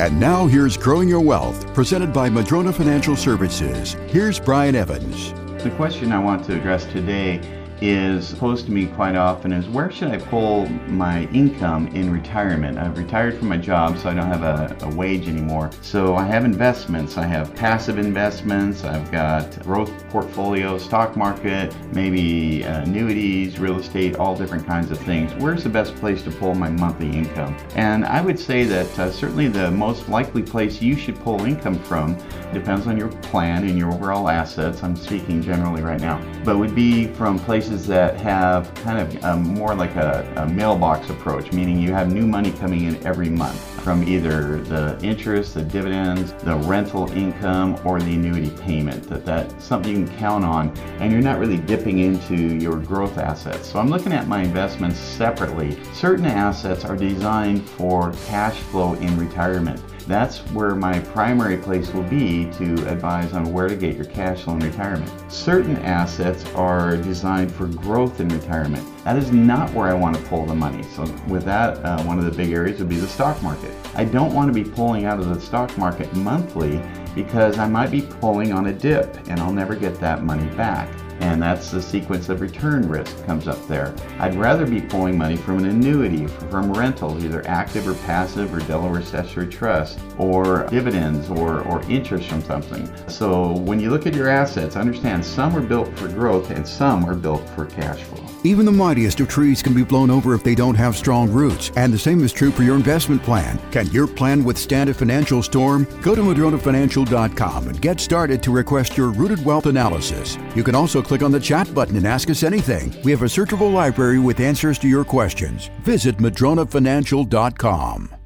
And now here's Growing Your Wealth, presented by Madrona Financial Services. Here's Brian Evans. The question I want to address today is posed to me quite often is where should I pull my income in retirement? I've retired from my job, so I don't have a, a, wage anymore. So I have investments. I have passive investments. I've got growth portfolio, stock market, maybe annuities, real estate, all different kinds of things. Where's the best place to pull my monthly income? And I would say that uh, certainly the most likely place you should pull income from depends on your plan and your overall assets. I'm speaking generally right now, but would be from places places that have kind of um, more like a, a mailbox approach, meaning you have new money coming in every month from either the interest, the dividends, the rental income, or the annuity payment. That that's something you can count on, and you're not really dipping into your growth assets. So I'm looking at my investments separately. Certain assets are designed for cash flow in retirement that's where my primary place will be to advise on where to get your cash flow in retirement. Certain assets are designed for growth in retirement. That is not where I want to pull the money. So, with that, uh, one of the big areas would be the stock market. I don't want to be pulling out of the stock market monthly because I might be pulling on a dip and I'll never get that money back and that's the sequence of return risk comes up there. I'd rather be pulling money from an annuity, from rental, either active or passive or Delaware Statutory Trust, or dividends or, or interest from something. So when you look at your assets, understand some are built for growth and some are built for cash flow. Even the mightiest of trees can be blown over if they don't have strong roots, and the same is true for your investment plan. Can your plan withstand a financial storm? Go to MadronaFinancial.com and get started to request your rooted wealth analysis. You can also click on the chat button and ask us anything. We have a searchable library with answers to your questions. Visit MadronaFinancial.com.